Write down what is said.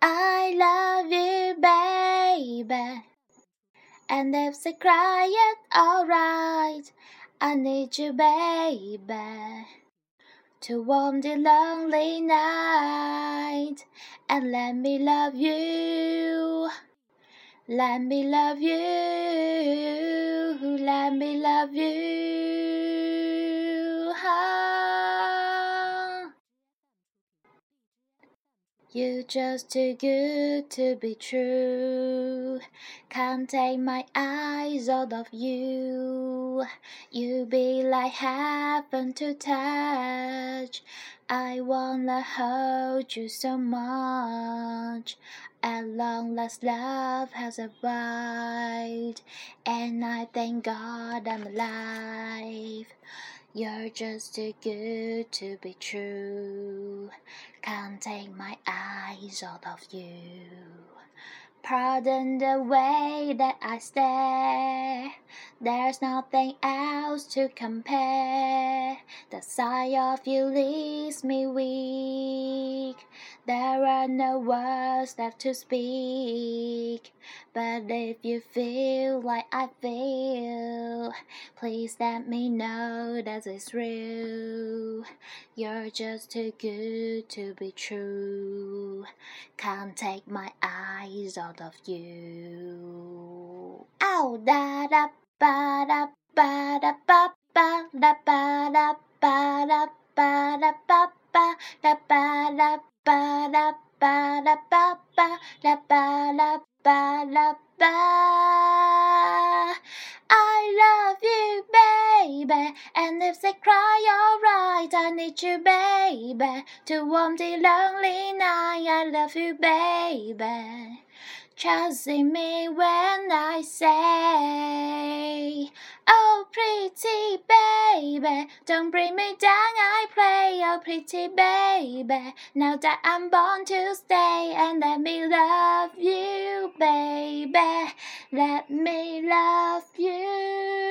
I love you, baby. And if they cry, it's alright. I need you, baby, to warm the lonely night. And let me love you. Let me love you. Let me love you. You're just too good to be true. Can't take my eyes out of you. You be like heaven to touch. I wanna hold you so much. At long last, love has arrived, and I thank God I'm alive. You're just too good to be true. Can't take my eyes off of you. Pardon the way that I stare. There's nothing else to compare. The sight of you leaves me weak. There are no words left to speak. But if you feel like I feel, please let me know that it's real. You're just too good to be true. Can't take my eyes off of you. Ow da da ba da ba da ba ba da ba da ba da ba da ba ba da ba da ba da ba da ba ba da ba da ba da ba. I love you, baby, and if they cry, alright, I need you, baby, to warm the lonely night. I love you, baby. Trust in me when I say, Oh, pretty baby, don't bring me down. I pretty baby. Now that I'm born to stay, and let me love you, baby. Let me love you.